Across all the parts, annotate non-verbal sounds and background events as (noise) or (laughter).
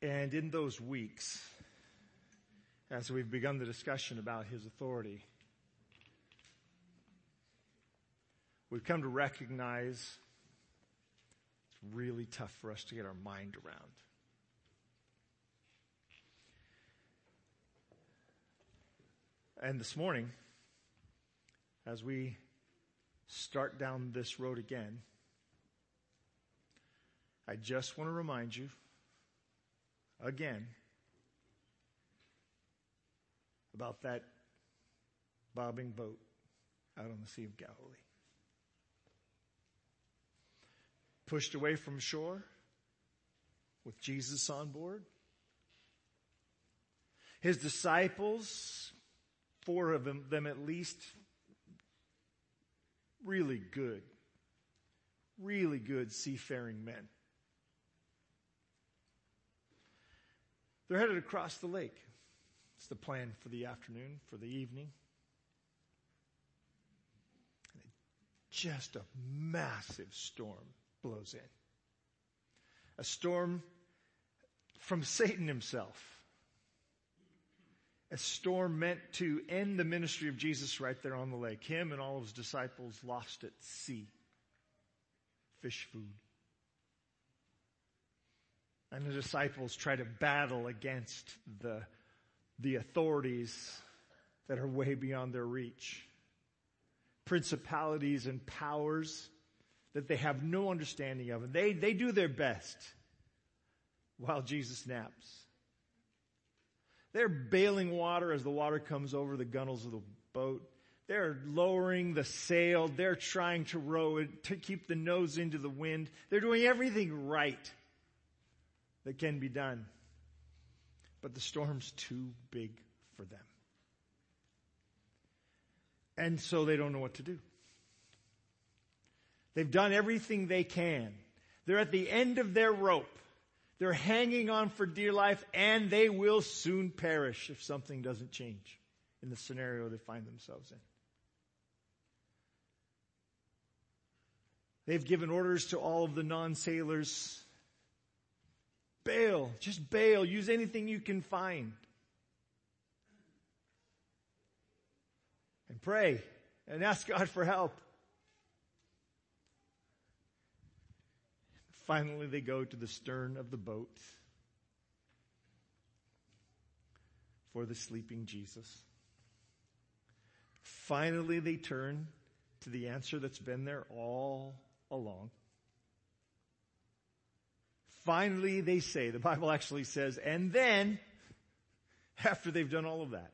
And in those weeks, as we've begun the discussion about his authority, we've come to recognize it's really tough for us to get our mind around. And this morning, as we start down this road again, I just want to remind you again about that bobbing boat out on the Sea of Galilee. Pushed away from shore with Jesus on board. His disciples, four of them, them at least, really good, really good seafaring men. They're headed across the lake. It's the plan for the afternoon, for the evening. Just a massive storm blows in. A storm from Satan himself. A storm meant to end the ministry of Jesus right there on the lake. Him and all of his disciples lost at sea. Fish food. And the disciples try to battle against the, the authorities that are way beyond their reach. Principalities and powers that they have no understanding of. And they, they do their best while Jesus naps. They're bailing water as the water comes over the gunnels of the boat. They're lowering the sail. They're trying to row it, to keep the nose into the wind. They're doing everything right that can be done. But the storm's too big for them. And so they don't know what to do. They've done everything they can. They're at the end of their rope. They're hanging on for dear life and they will soon perish if something doesn't change in the scenario they find themselves in. They've given orders to all of the non-sailors Bail. Just bail. Use anything you can find. And pray and ask God for help. Finally, they go to the stern of the boat for the sleeping Jesus. Finally, they turn to the answer that's been there all along. Finally, they say, the Bible actually says, and then, after they've done all of that,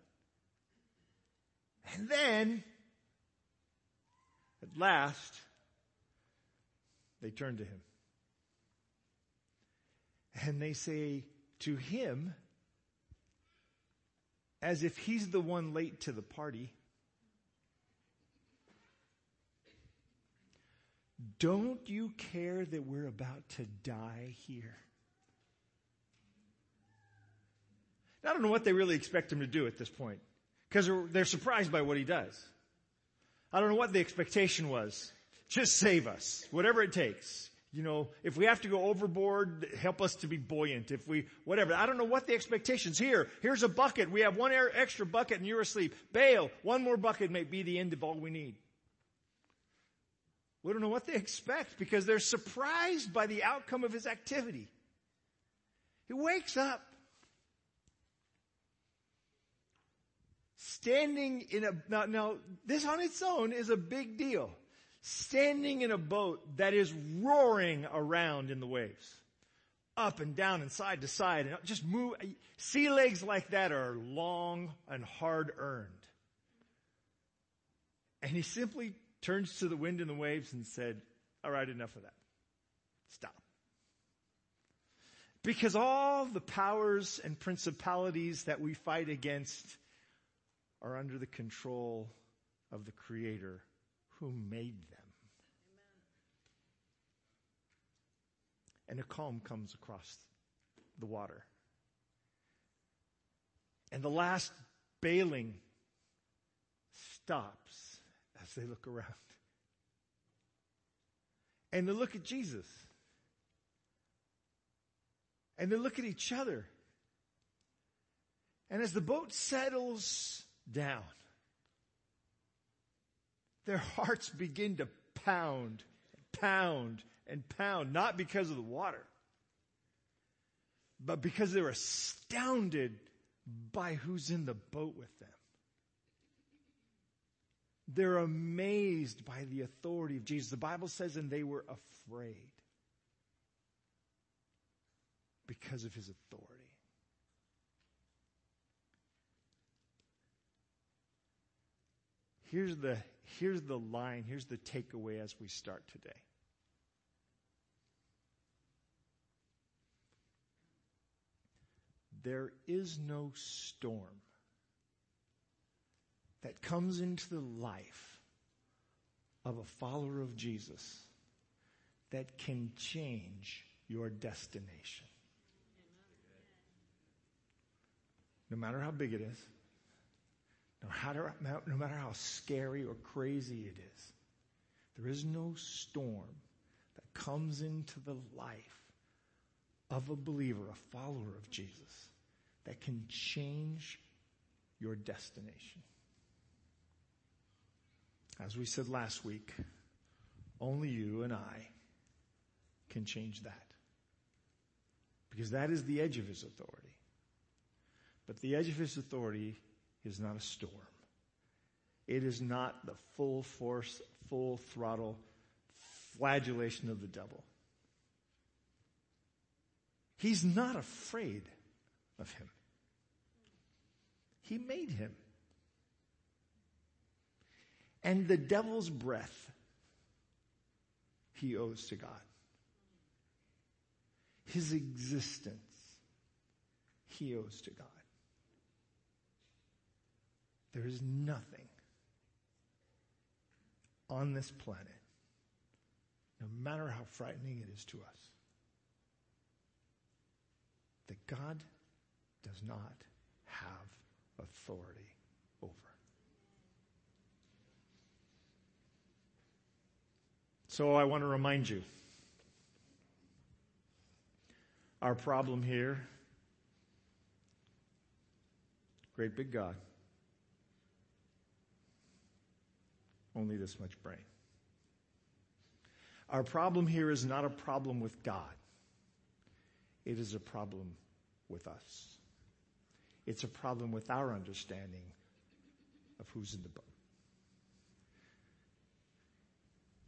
and then, at last, they turn to him. And they say to him, as if he's the one late to the party, Don't you care that we're about to die here? I don't know what they really expect him to do at this point because they're, surprised by what he does. I don't know what the expectation was. Just save us, whatever it takes. You know, if we have to go overboard, help us to be buoyant. If we, whatever. I don't know what the expectations here. Here's a bucket. We have one extra bucket and you're asleep. Bail. One more bucket may be the end of all we need. We don't know what they expect because they're surprised by the outcome of his activity. He wakes up standing in a, now, now this on its own is a big deal. Standing in a boat that is roaring around in the waves. Up and down and side to side and just move. Sea legs like that are long and hard earned. And he simply turns to the wind and the waves and said, all right, enough of that. Stop. Because all the powers and principalities that we fight against are under the control of the Creator who made them. And a calm comes across the water. And the last bailing stops as they look around. And they look at Jesus. And they look at each other. And as the boat settles down, their hearts begin to pound, pound, and pound, not because of the water, but because they're astounded by who's in the boat with them. They're amazed by the authority of Jesus. The Bible says, and they were afraid because of his authority. Here's the, here's the line, here's the takeaway as we start today. There is no storm that comes into the life of a follower of Jesus that can change your destination. No matter how big it is, no matter, how scary or crazy it is, there is no storm that comes into the life of a believer, a follower of Jesus, that can change your destination. As we said last week, only you and I can change that. Because that is the edge of his authority. But the edge of his authority is not a storm. It is not the full force, full throttle flagellation of the devil. He's not afraid of him. He made him. And the devil's breath he owes to God. His existence he owes to God. There is nothing on this planet, no matter how frightening it is to us, that God does not have authority over. So I want to remind you our problem here, great big God, only this much brain. Our problem here is not a problem with God. It is a problem with us. It's a problem with our understanding of who's in the boat.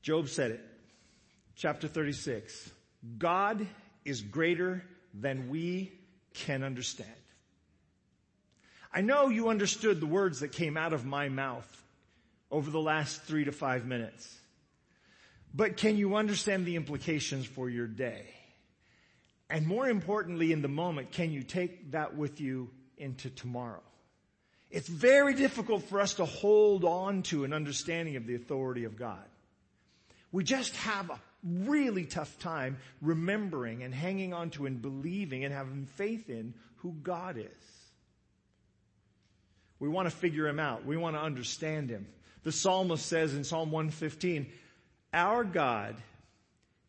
Job said it. Chapter 36. God is greater than we can understand. I know you understood the words that came out of my mouth over the last three to five minutes. But can you understand the implications for your day? And more importantly, in the moment, can you take that with you into tomorrow? It's very difficult for us to hold on to an understanding of the authority of God. We just have a really tough time remembering and hanging on to and believing and having faith in who God is. We want to figure him out. We want to understand him. The psalmist says in Psalm 115, our God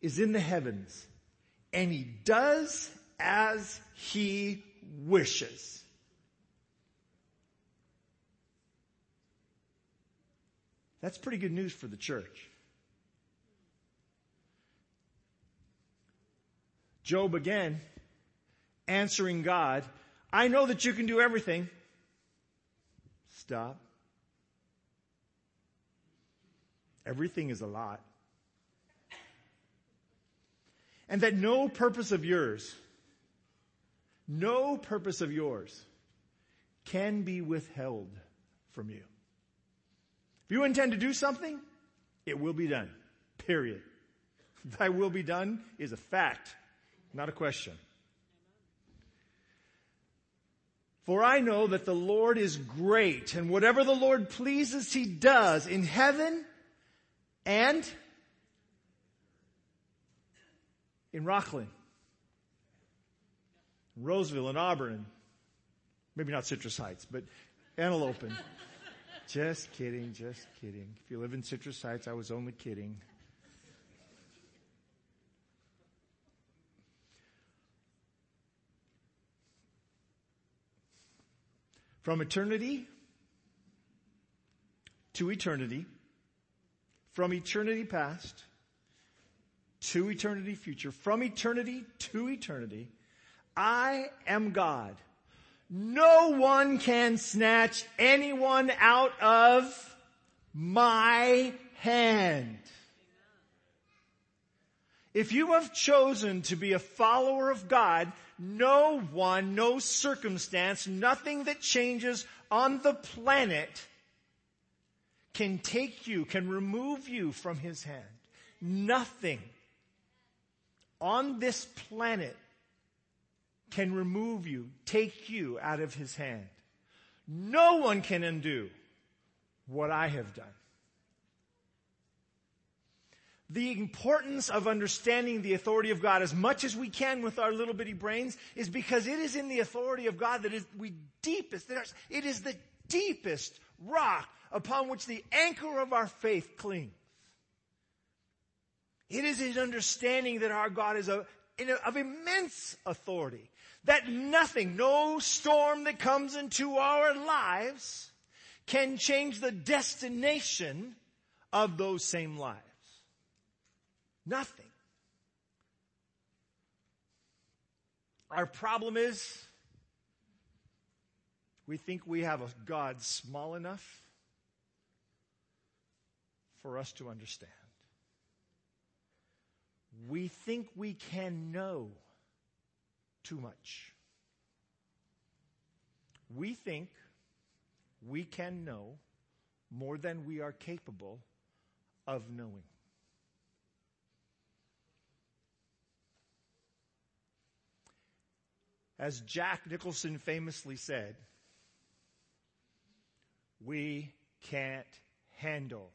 is in the heavens and he does as he wishes. That's pretty good news for the church. Job again, answering God, I know that you can do everything. Stop. Everything is a lot and that no purpose of yours, no purpose of yours can be withheld from you. If you intend to do something, it will be done. Period. (laughs) Thy will be done is a fact, not a question. For I know that the Lord is great and whatever the Lord pleases, He does in heaven and in Rocklin, Roseville, and Auburn. Maybe not Citrus Heights, but Antelope. (laughs) just kidding, just kidding. If you live in Citrus Heights, I was only kidding. From eternity to eternity, from eternity past to eternity future, from eternity to eternity, I am God. No one can snatch anyone out of my hand. If you have chosen to be a follower of God, no one, no circumstance, nothing that changes on the planet can take you, can remove you from His hand. Nothing on this planet can remove you, take you out of His hand. No one can undo what I have done. The importance of understanding the authority of God as much as we can with our little bitty brains is because it is in the authority of God that is we deepest, it is the deepest rock upon which the anchor of our faith clings. It is an understanding that our God is a, of immense authority. That nothing, no storm that comes into our lives can change the destination of those same lives. Nothing. Our problem is we think we have a God small enough for us to understand. We think we can know too much. We think we can know more than we are capable of knowing. As Jack Nicholson famously said, we can't handle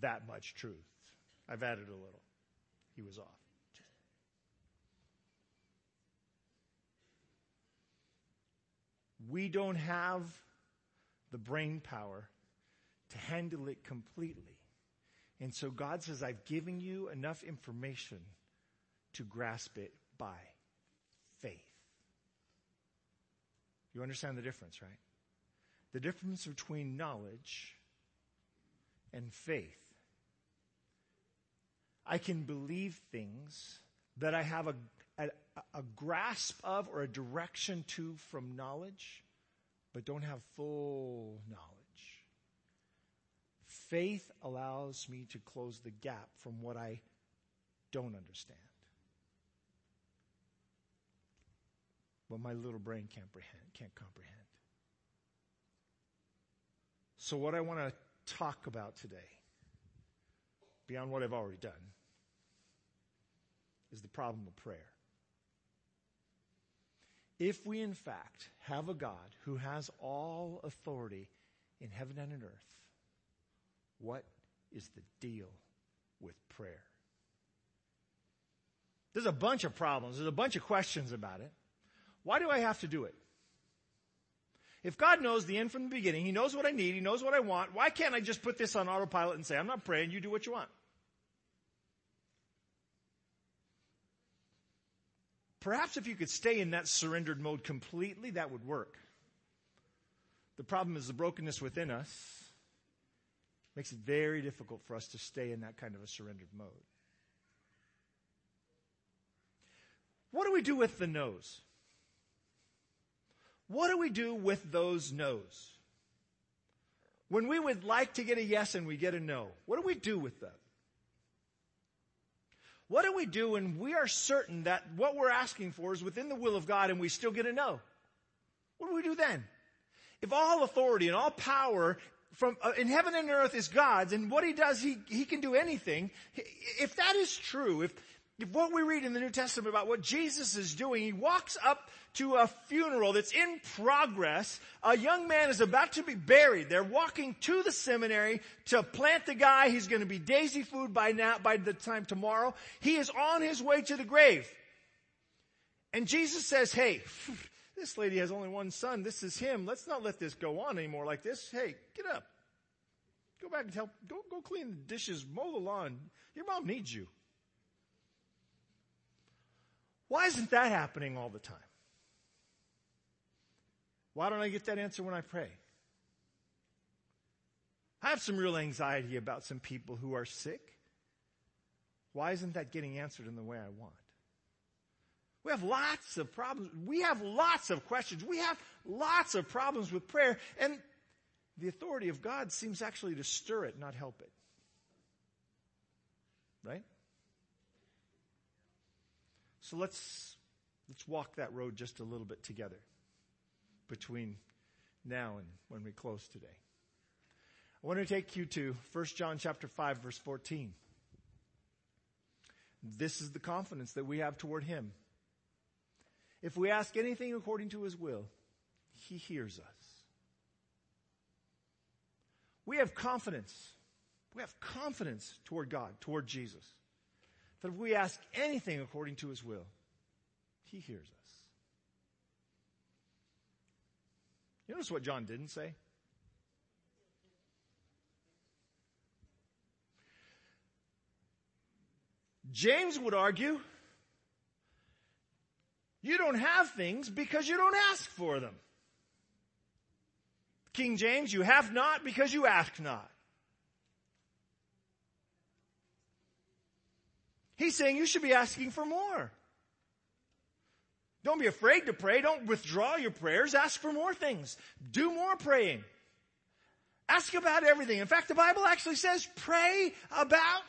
that much truth. I've added a little. He was off. We don't have the brain power to handle it completely. And so God says, I've given you enough information to grasp it by faith. You understand the difference, right? The difference between knowledge and faith. I can believe things that I have a, a, a, grasp of or a direction to from knowledge, but don't have full knowledge. Faith allows me to close the gap from what I don't understand. What my little brain can't comprehend. Can't comprehend. So what I want to talk about today, beyond what I've already done, is the problem of prayer. If we in fact have a God who has all authority in heaven and in earth, what is the deal with prayer? There's a bunch of problems. There's a bunch of questions about it. Why do I have to do it? If God knows the end from the beginning, He knows what I need, He knows what I want, why can't I just put this on autopilot and say, I'm not praying, you do what you want? Perhaps if you could stay in that surrendered mode completely, that would work. The problem is the brokenness within us makes it very difficult for us to stay in that kind of a surrendered mode. What do we do with the no's? What do we do with those no's? When we would like to get a yes and we get a no, what do we do with them? What do we do when we are certain that what we're asking for is within the will of God and we still get a no? What do we do then? If all authority and all power from uh, in heaven and earth is God's and what he does, he, he can do anything. If that is true, if what we read in the New Testament about what Jesus is doing, he walks up to a funeral that's in progress. A young man is about to be buried. They're walking to the seminary to plant the guy. He's going to be daisy food by now, by the time tomorrow. He is on his way to the grave. And Jesus says, hey, (laughs) this lady has only one son. This is him. Let's not let this go on anymore like this. Hey, get up. Go back and help. Go, go clean the dishes, mow the lawn. Your mom needs you. Why isn't that happening all the time? Why don't I get that answer when I pray? I have some real anxiety about some people who are sick. Why isn't that getting answered in the way I want? We have lots of problems. We have lots of questions. We have lots of problems with prayer. And the authority of God seems actually to stir it, not help it. Right? So let's, let's walk that road just a little bit together between now and when we close today. I want to take you to 1 John chapter 5 verse 14. This is the confidence that we have toward him. If we ask anything according to his will, he hears us. We have confidence. We have confidence toward God, toward Jesus. That if we ask anything according to his will, he hears us. You notice what John didn't say? James would argue, you don't have things because you don't ask for them. King James, you have not because you ask not. He's saying you should be asking for more. Don't be afraid to pray. Don't withdraw your prayers. Ask for more things. Do more praying. Ask about everything. In fact, the Bible actually says pray about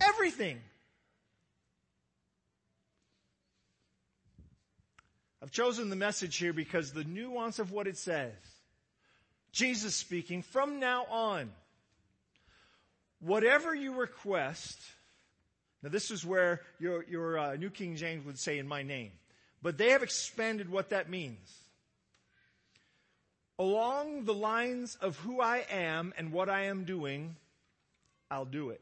everything. I've chosen the message here because the nuance of what it says. Jesus speaking, from now on, whatever you request, now this is where your, your uh, New King James would say in my name, but they have expanded what that means. Along the lines of who I am and what I am doing, I'll do it.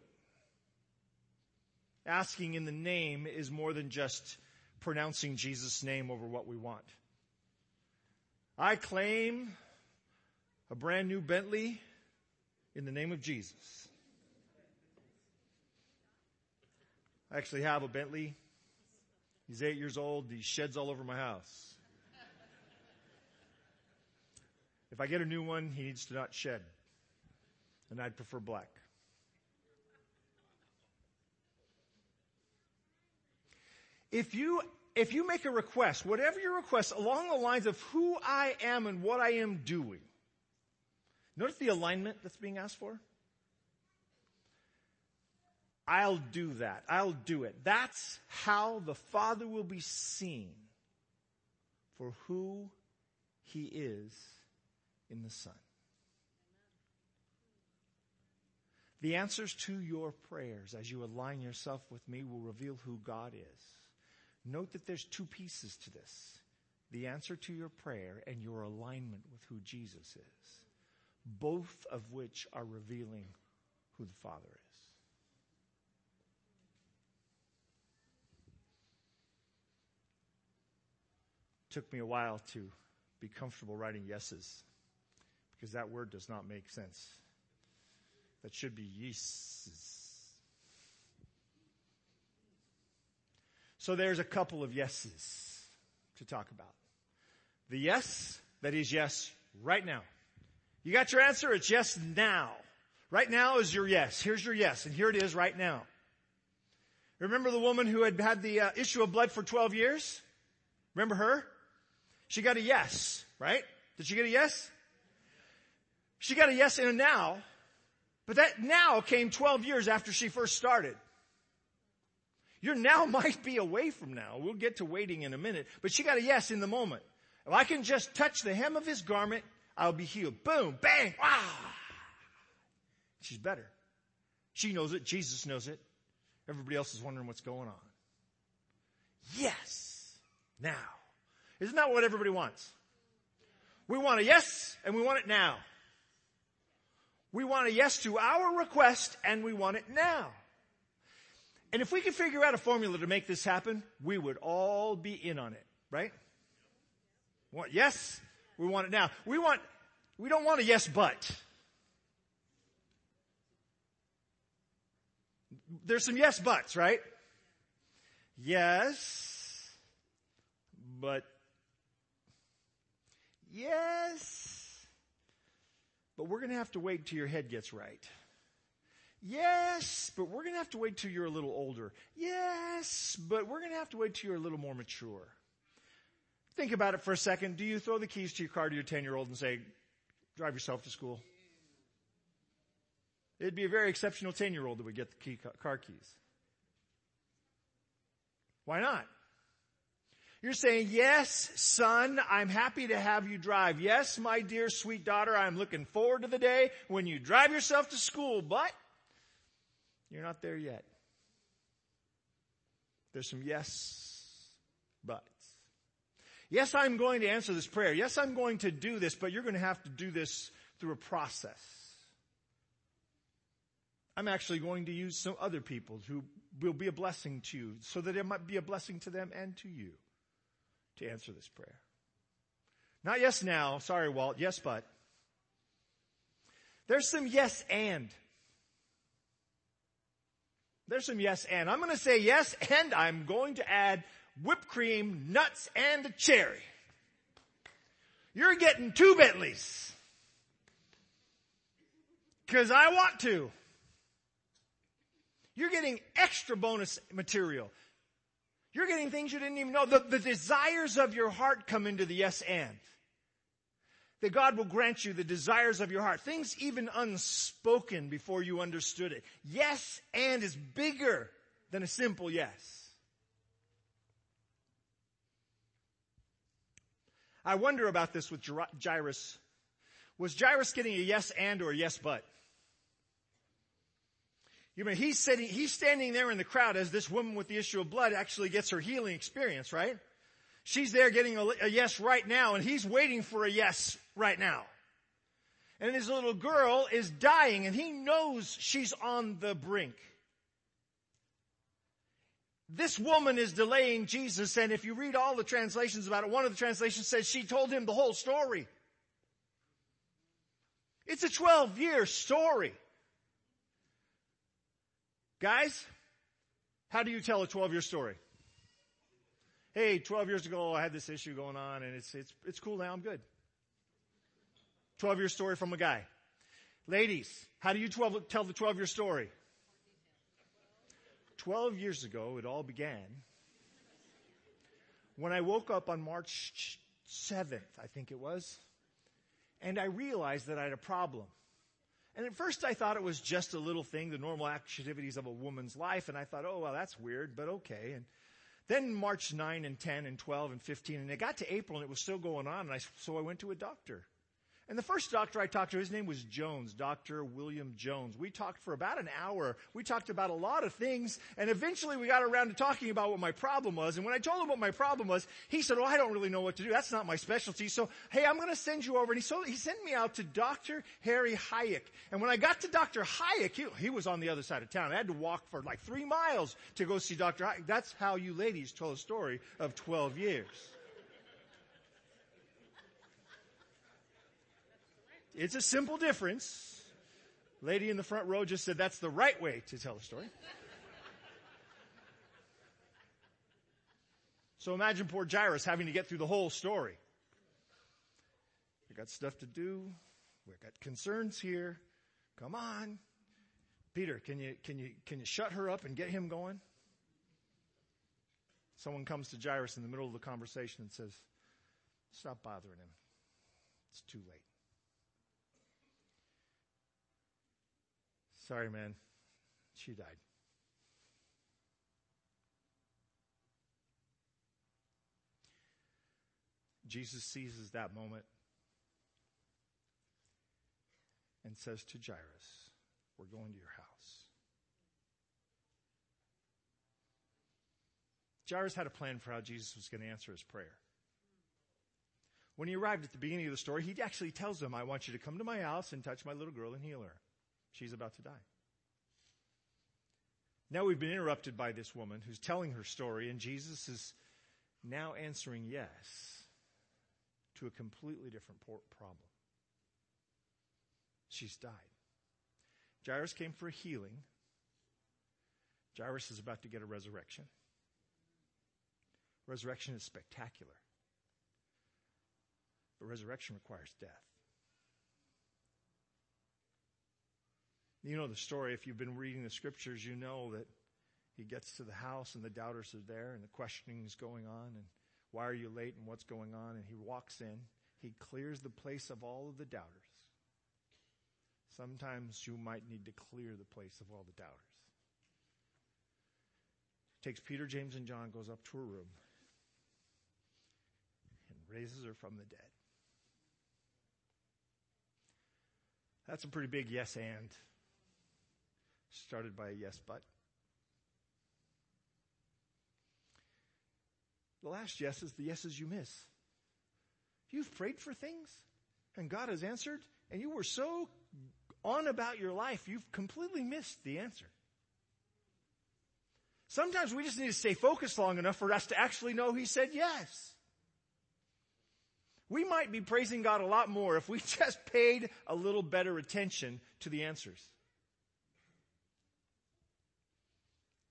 Asking in the name is more than just pronouncing Jesus' name over what we want. I claim a brand new Bentley in the name of Jesus. I actually have a Bentley. He's eight years old. He sheds all over my house. If I get a new one, he needs to not shed. And I'd prefer black. If you, if you make a request, whatever your request, along the lines of who I am and what I am doing, notice the alignment that's being asked for? I'll do that. I'll do it. That's how the Father will be seen for who He is in the Son. The answers to your prayers as you align yourself with me will reveal who God is. Note that there's two pieces to this. The answer to your prayer and your alignment with who Jesus is. Both of which are revealing who the Father is. Took me a while to be comfortable writing yeses because that word does not make sense. That should be yeses. So there's a couple of yeses to talk about. The yes, that is yes right now. You got your answer? It's yes now. Right now is your yes. Here's your yes, and here it is right now. Remember the woman who had had the uh, issue of blood for 12 years? Remember her? She got a yes, right? Did she get a yes? She got a yes and a now, but that now came 12 years after she first started. Your now (laughs) might be away from now. We'll get to waiting in a minute, but she got a yes in the moment. If I can just touch the hem of his garment, I'll be healed. Boom, bang, ah. She's better. She knows it. Jesus knows it. Everybody else is wondering what's going on. Yes. Now. Isn't that what everybody wants? We want a yes and we want it now. We want a yes to our request and we want it now. And if we could figure out a formula to make this happen, we would all be in on it, right? Want yes, we want it now. We want, we don't want a yes but. There's some yes buts, right? Yes, but Yes. But we're going to have to wait till your head gets right. Yes, but we're going to have to wait till you're a little older. Yes, but we're going to have to wait till you're a little more mature. Think about it for a second. Do you throw the keys to your car to your 10 year old and say, drive yourself to school? It'd be a very exceptional 10 year old that would get the key, car keys. Why not? You're saying, yes, son, I'm happy to have you drive. Yes, my dear sweet daughter, I'm looking forward to the day when you drive yourself to school, but you're not there yet. There's some yes, buts. Yes, I'm going to answer this prayer. Yes, I'm going to do this, but you're going to have to do this through a process. I'm actually going to use some other people who will be a blessing to you so that it might be a blessing to them and to you to answer this prayer. Not yes now. Sorry, Walt. Yes, but. There's some yes and. There's some yes and. I'm going to say yes and I'm going to add whipped cream, nuts, and a cherry. You're getting two Bentleys. Cause I want to. You're getting extra bonus material. You're getting things you didn't even know. The, the desires of your heart come into the yes and. That God will grant you the desires of your heart. Things even unspoken before you understood it. Yes and is bigger than a simple yes. I wonder about this with Jairus. Was Jairus getting a yes and or a yes but? You mean he's sitting, he's standing there in the crowd as this woman with the issue of blood actually gets her healing experience, right? She's there getting a, a yes right now and he's waiting for a yes right now. And his little girl is dying and he knows she's on the brink. This woman is delaying Jesus and if you read all the translations about it, one of the translations says she told him the whole story. It's a 12 year story. Guys, how do you tell a 12 year story? Hey, 12 years ago I had this issue going on and it's, it's, it's cool now, I'm good. 12 year story from a guy. Ladies, how do you 12, tell the 12 year story? 12 years ago, it all began when I woke up on March 7th, I think it was, and I realized that I had a problem. And at first I thought it was just a little thing, the normal activities of a woman's life, and I thought, oh, well, that's weird, but okay. And then March 9 and 10 and 12 and 15, and it got to April and it was still going on, and I, so I went to a doctor. And the first doctor I talked to, his name was Jones, Dr. William Jones. We talked for about an hour. We talked about a lot of things, and eventually we got around to talking about what my problem was. And when I told him what my problem was, he said, "Oh, I don't really know what to do. That's not my specialty. So, hey, I'm going to send you over." And he, so, he sent me out to Dr. Harry Hayek. And when I got to Dr. Hayek, he, he was on the other side of town. I had to walk for like three miles to go see Dr. Hayek. That's how you ladies tell a story of 12 years. It's a simple difference. Lady in the front row just said that's the right way to tell a story. So imagine poor Jairus having to get through the whole story. We got stuff to do. We've got concerns here. Come on. Peter, can you, can you, can you shut her up and get him going? Someone comes to Jairus in the middle of the conversation and says, stop bothering him. It's too late. Sorry, man. She died. Jesus seizes that moment and says to Jairus, We're going to your house. Jairus had a plan for how Jesus was going to answer his prayer. When he arrived at the beginning of the story, he actually tells him, I want you to come to my house and touch my little girl and heal her. She's about to die. Now we've been interrupted by this woman who's telling her story, and Jesus is now answering yes to a completely different problem. She's died. Jairus came for a healing. Jairus is about to get a resurrection. Resurrection is spectacular. But resurrection requires death. You know the story. If you've been reading the scriptures, you know that he gets to the house and the doubters are there and the questioning is going on and why are you late and what's going on? And he walks in. He clears the place of all of the doubters. Sometimes you might need to clear the place of all the doubters. Takes Peter, James, and John, goes up to a room, and raises her from the dead. That's a pretty big yes and. Started by a yes but. The last yes is the yeses you miss. You've prayed for things and God has answered and you were so on about your life, you've completely missed the answer. Sometimes we just need to stay focused long enough for us to actually know He said yes. We might be praising God a lot more if we (laughs) just paid a little better attention to the answers.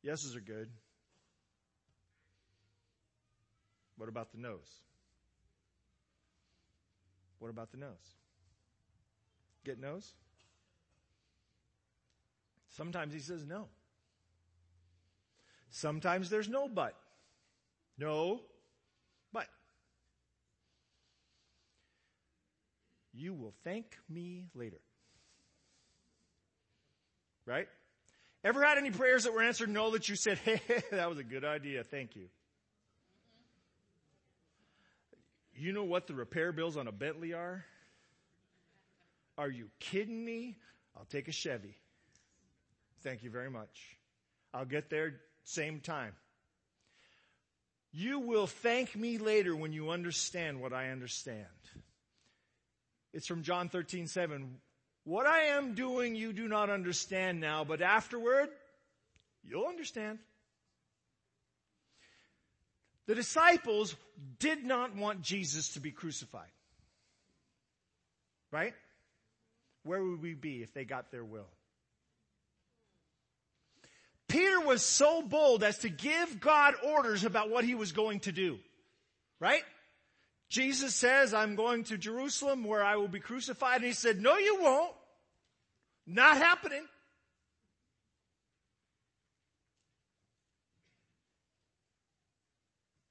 Yeses are good. What about the no's? What about the no's? Get no's? Sometimes he says no. Sometimes there's no but. No, but. You will thank me later. Right? Ever had any prayers that were answered no that you said, hey, that was a good idea, thank you? You know what the repair bills on a Bentley are? Are you kidding me? I'll take a Chevy. Thank you very much. I'll get there same time. You will thank me later when you understand what I understand. It's from John 13, 7. What I am doing you do not understand now, but afterward, you'll understand. The disciples did not want Jesus to be crucified. Right? Where would we be if they got their will? Peter was so bold as to give God orders about what he was going to do. Right? Jesus says, I'm going to Jerusalem where I will be crucified. And he said, no, you won't. Not happening.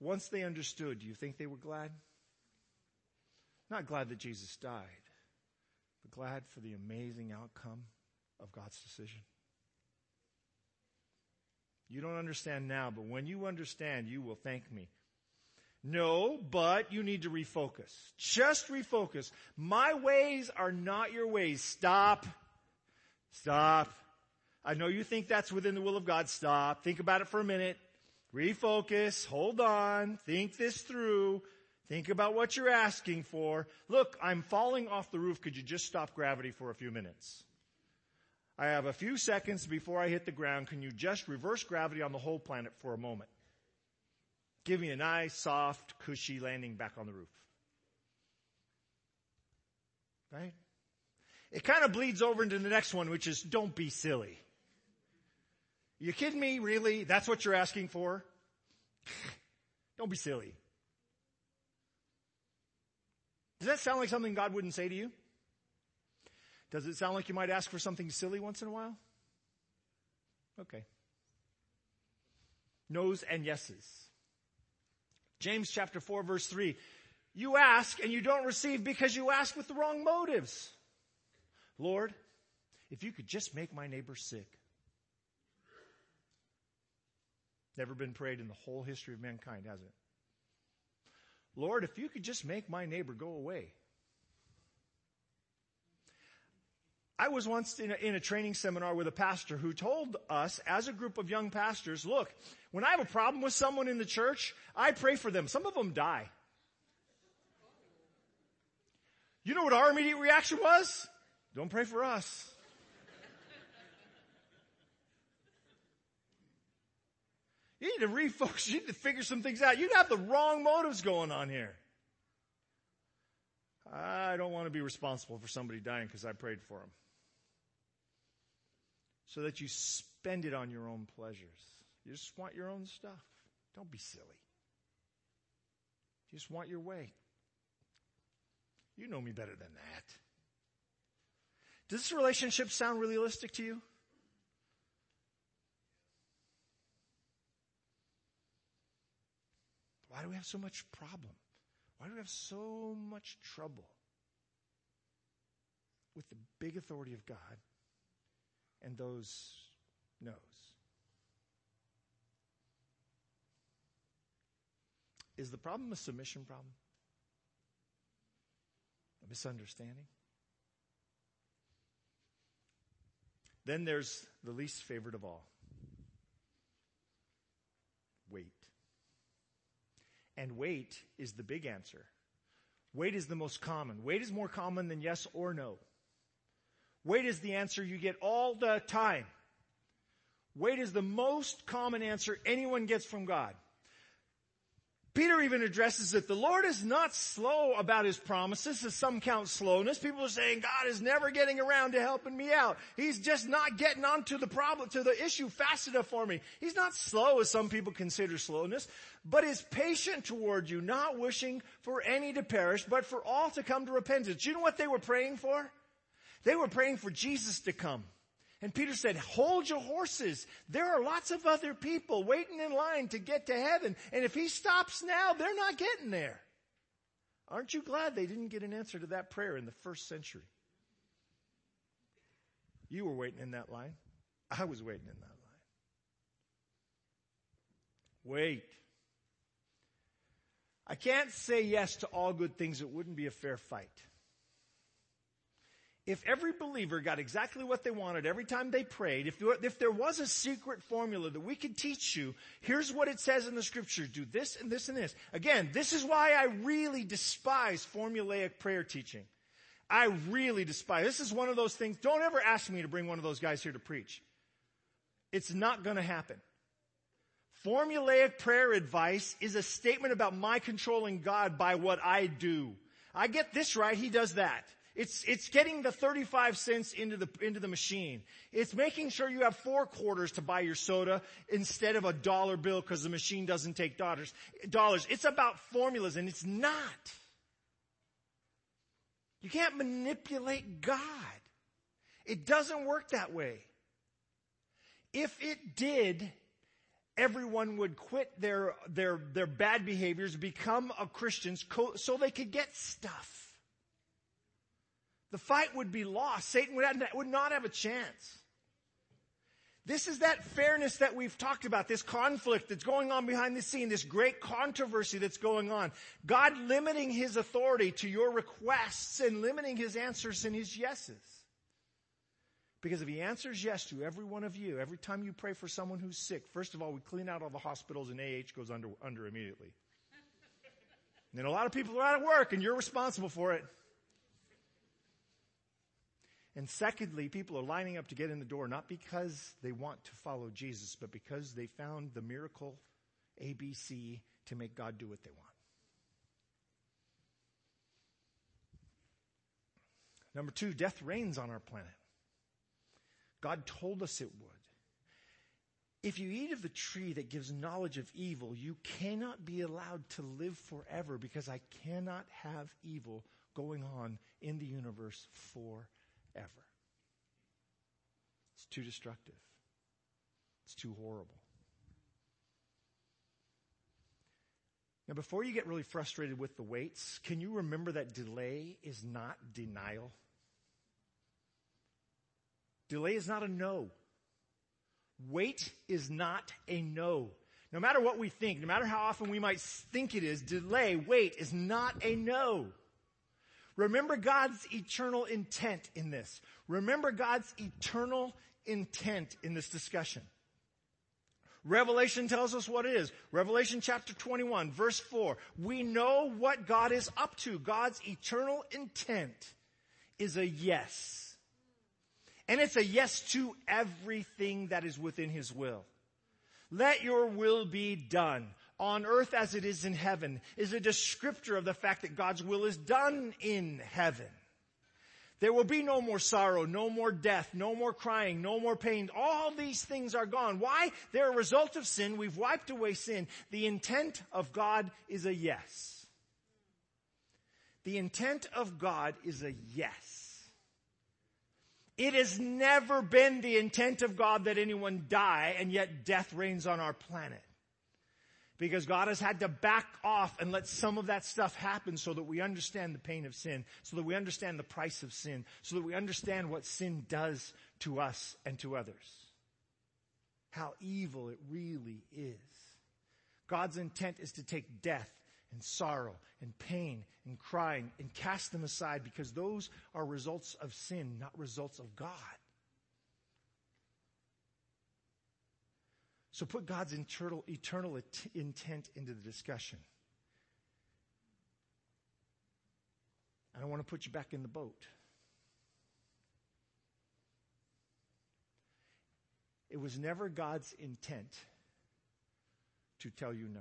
Once they understood, do you think they were glad? Not glad that Jesus died, but glad for the amazing outcome of God's decision. You don't understand now, but when you understand, you will thank me. No, but you need to refocus. Just refocus. My ways are not your ways. Stop. Stop. I know you think that's within the will of God. Stop. Think about it for a minute. Refocus. Hold on. Think this through. Think about what you're asking for. Look, I'm falling off the roof. Could you just stop gravity for a few minutes? I have a few seconds before I hit the ground. Can you just reverse gravity on the whole planet for a moment? Give me a nice, soft, cushy landing back on the roof. Right? It kind of bleeds over into the next one, which is don't be silly. You kidding me? Really? That's what you're asking for? (laughs) Don't be silly. Does that sound like something God wouldn't say to you? Does it sound like you might ask for something silly once in a while? Okay. No's and yeses. James chapter 4 verse 3. You ask and you don't receive because you ask with the wrong motives. Lord, if you could just make my neighbor sick. Never been prayed in the whole history of mankind, has it? Lord, if you could just make my neighbor go away. I was once in a, in a, training seminar with a pastor who told us as a group of young pastors, look, when I have a problem with someone in the church, I pray for them. Some of them die. You know what our immediate reaction was? Don't pray for us. You need to refocus. (laughs) You need to figure some things out. You have the wrong motives going on here. I don't want to be responsible for somebody dying because I prayed for them. So that you spend it on your own pleasures. You just want your own stuff. Don't be silly. You just want your way. You know me better than that. Does this relationship sound realistic to you? Why do we have so much problem? Why do we have so much trouble with the big authority of God and those no's? Is the problem a submission problem? A misunderstanding? Then there's the least favorite of all. Wait. And wait is the big answer. Wait is the most common. Wait is more common than yes or no. Wait is the answer you get all the time. Wait is the most common answer anyone gets from God. Peter even addresses it. The Lord is not slow about his promises, as some count slowness. People are saying God is never getting around to helping me out. He's just not getting onto the problem, to the issue fast enough for me. He's not slow as some people consider slowness, but is patient toward you, not wishing for any to perish, but for all to come to repentance. Do You know what they were praying for? They were praying for Jesus to come. And Peter said, hold your horses. There are lots of other people waiting in line to get to heaven. And if he stops now, they're not getting there. Aren't you glad they didn't get an answer to that prayer in the first century? You were waiting in that line. I was waiting in that line. Wait. I can't say yes to all good things. It wouldn't be a fair fight if every believer got exactly what they wanted every time they prayed, if there, if there was a secret formula that we could teach you, here's what it says in the scripture, do this and this and this. Again, this is why I really despise formulaic prayer teaching. I really despise. This is one of those things. Don't ever ask me to bring one of those guys here to preach. It's not going to happen. Formulaic prayer advice is a statement about my controlling God by what I do. I get this right, he does that. It's, it's getting the 35 cents into the, into the machine. It's making sure you have four quarters to buy your soda instead of a dollar bill because the machine doesn't take dollars. Dollars. It's about formulas and it's not. You can't manipulate God. It doesn't work that way. If it did, everyone would quit their, their, their bad behaviors, become a Christians so they could get stuff. The fight would be lost. Satan would, have, would not have a chance. This is that fairness that we've talked about, this conflict that's going on behind the scene, this great controversy that's going on. God limiting His authority to your requests and limiting His answers and His yeses. Because if He answers yes to every one of you, every time you pray for someone who's sick, first of all, we clean out all the hospitals and AH goes under, under immediately. And then a lot of people are out of work and you're responsible for it. And secondly, people are lining up to get in the door not because they want to follow Jesus, but because they found the miracle ABC to make God do what they want. Number two, death reigns on our planet. God told us it would. If you eat of the tree that gives knowledge of evil, you cannot be allowed to live forever because I cannot have evil going on in the universe forever ever. It's too destructive. It's too horrible. Now, before you get really frustrated with the waits, can you remember that delay is not denial? Delay is not a no. Wait is not a no. No matter what we think, no matter how often we might think it is, delay, wait is not a no. Remember God's eternal intent in this. Remember God's eternal intent in this discussion. Revelation tells us what it is. Revelation chapter 21 verse 4. We know what God is up to. God's eternal intent is a yes. And it's a yes to everything that is within His will. Let your will be done on earth as it is in heaven is a descriptor of the fact that God's will is done in heaven. There will be no more sorrow, no more death, no more crying, no more pain. All these things are gone. Why? They're a result of sin. We've wiped away sin. The intent of God is a yes. The intent of God is a yes. It has never been the intent of God that anyone die, and yet death reigns on our planet. Because God has had to back off and let some of that stuff happen so that we understand the pain of sin, so that we understand the price of sin, so that we understand what sin does to us and to others. How evil it really is. God's intent is to take death and sorrow and pain and crying and cast them aside because those are results of sin, not results of God. So put God's eternal, eternal intent into the discussion. I don't want to put you back in the boat. It was never God's intent to tell you no.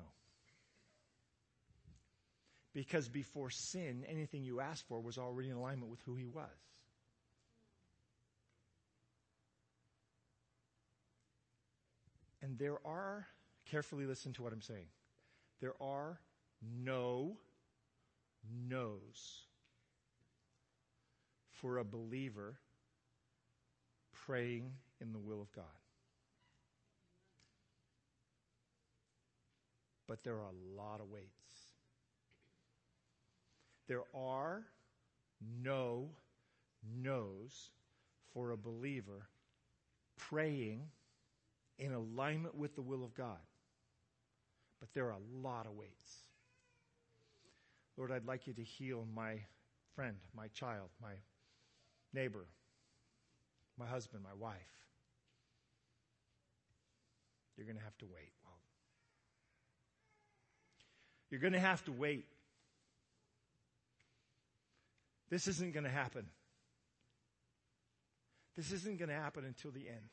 Because before sin, anything you asked for was already in alignment with who He was. And there are, carefully listen to what I'm saying, there are no no's for a believer praying in the will of God. But there are a lot of waits. There are no no's for a believer praying in alignment with the will of God. But there are a lot of waits. Lord, I'd like you to heal my friend, my child, my neighbor, my husband, my wife. You're going to have to wait. Well, you're going to have to wait. This isn't going to happen. This isn't going to happen until the end.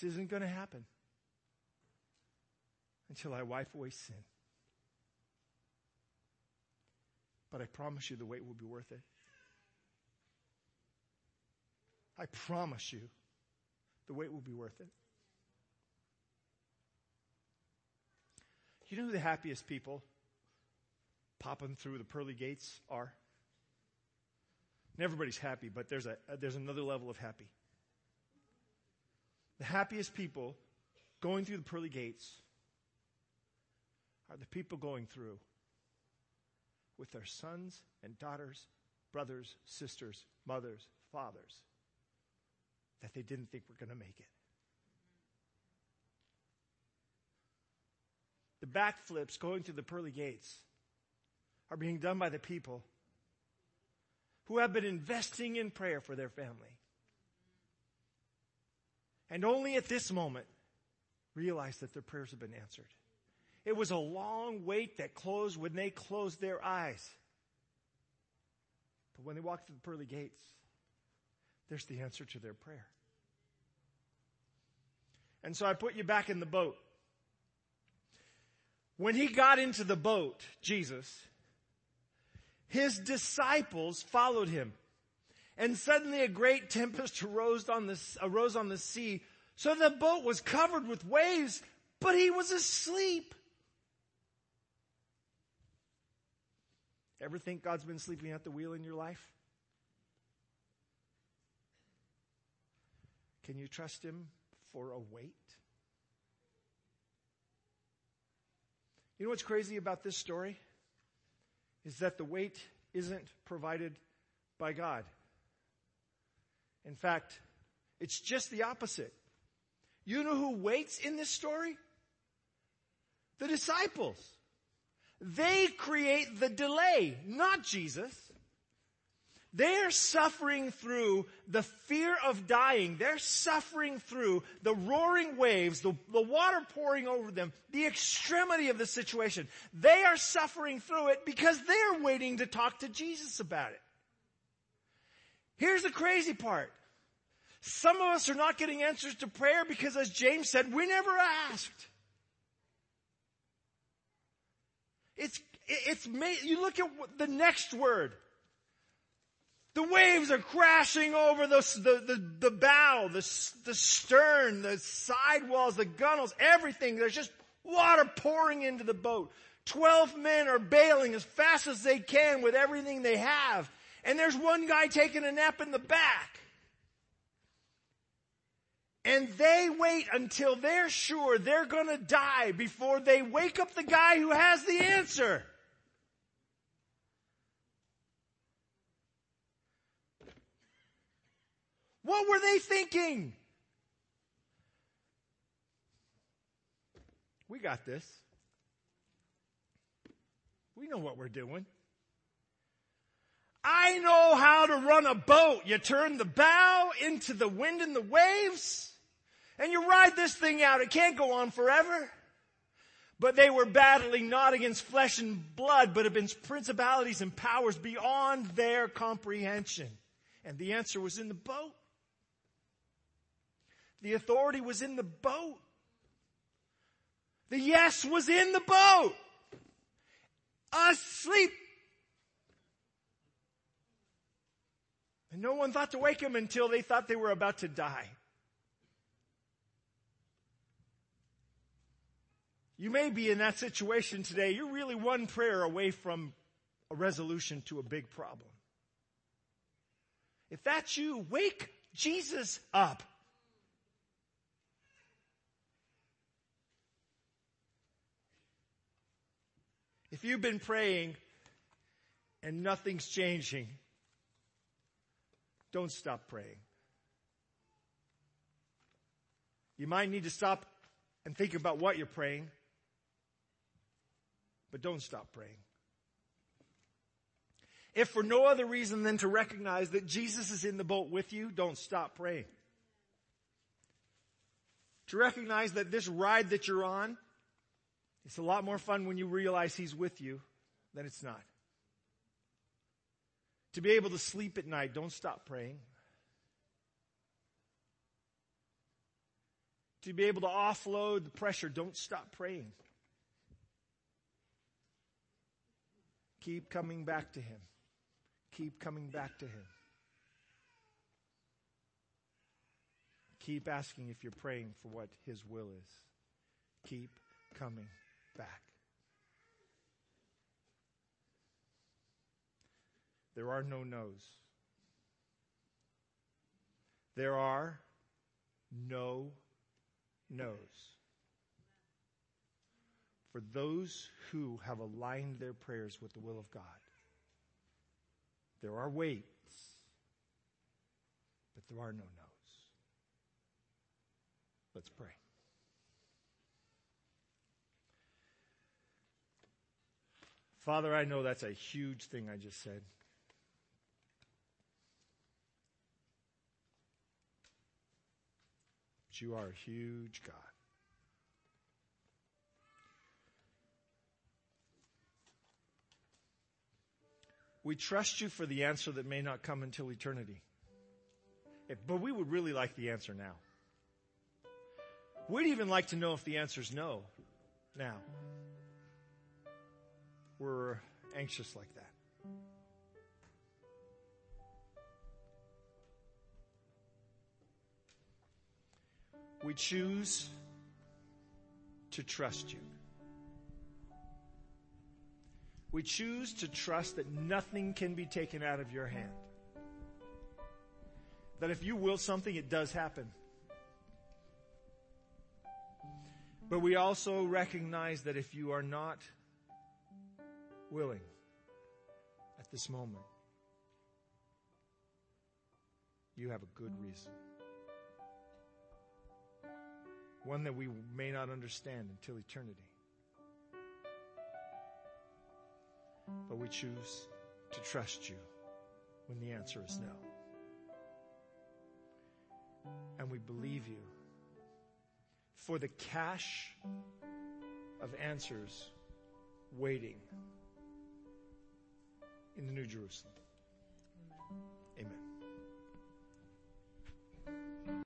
This isn't going to happen until I wipe away sin. But I promise you the wait will be worth it. I promise you the wait will be worth it. You know who the happiest people popping through the pearly gates are? And everybody's happy, but there's, a, there's another level of happy. The happiest people going through the pearly gates are the people going through with their sons and daughters, brothers, sisters, mothers, fathers that they didn't think were going to make it. The backflips going through the pearly gates are being done by the people who have been investing in prayer for their family and only at this moment realize that their prayers have been answered. It was a long wait that closed when they closed their eyes. But when they walked through the pearly gates, there's the answer to their prayer. And so I put you back in the boat. When he got into the boat, Jesus, his disciples followed him. And suddenly a great tempest arose on the, arose on the sea. So the boat was covered with waves, but he was asleep. Ever think God's been sleeping at the wheel in your life? Can you trust him for a wait? You know what's crazy about this story? Is that the wait isn't provided by God. In fact, it's just the opposite. You know who waits in this story? The disciples. They create the delay, not Jesus. They're suffering through the fear of dying. They're suffering through the roaring waves, the, the, water pouring over them, the extremity of the situation. They are suffering through it because they're waiting to talk to Jesus about it. Here's the crazy part. Some of us are not getting answers to prayer because as James said, we never asked. It's, it's made, you look at the next word. The waves are crashing over the, the, the, the bow, the, the stern, the sidewalls, the gunnels, everything. There's just water pouring into the boat. Twelve men are bailing as fast as they can with everything they have. And there's one guy taking a nap in the back. And they wait until they're sure they're gonna die before they wake up the guy who has the answer. What were they thinking? We got this. We know what we're doing. I know how to run a boat. You turn the bow into the wind and the waves and you ride this thing out. It can't go on forever. But they were battling not against flesh and blood, but against principalities and powers beyond their comprehension. And the answer was in the boat. The authority was in the boat. The yes was in the boat. Asleep. And no one thought to wake him until they thought they were about to die. You may be in that situation today. You're really one prayer away from a resolution to a big problem. If that's you, wake Jesus up. If you've been praying and nothing's changing, don't stop praying. You might need to stop and think about what you're praying. But don't stop praying. If for no other reason than to recognize that Jesus is in the boat with you, don't stop praying. To recognize that this ride that you're on, it's a lot more fun when you realize He's with you than it's not. To be able to sleep at night, don't stop praying. To be able to offload the pressure, don't stop praying. Keep coming back to Him. Keep coming back to Him. Keep asking if you're praying for what His will is. Keep coming back. There are no no's. There are no no's for those who have aligned their prayers with the will of God. There are waits, but there are no no's. Let's pray. Father, I know that's a huge thing I just said. You are a huge God. We trust you for the answer that may not come until eternity. But we would really like the answer now. We'd even like to know if the answer is no now. We're anxious like that. We choose to trust you. We choose to trust that nothing can be taken out of your hand. That if you will something, it does happen. But we also recognize that if you are not willing at this moment, you have a good reason. One that we may not understand until eternity. But we choose to trust you when the answer is no. And we believe you for the cache of answers waiting in the New Jerusalem.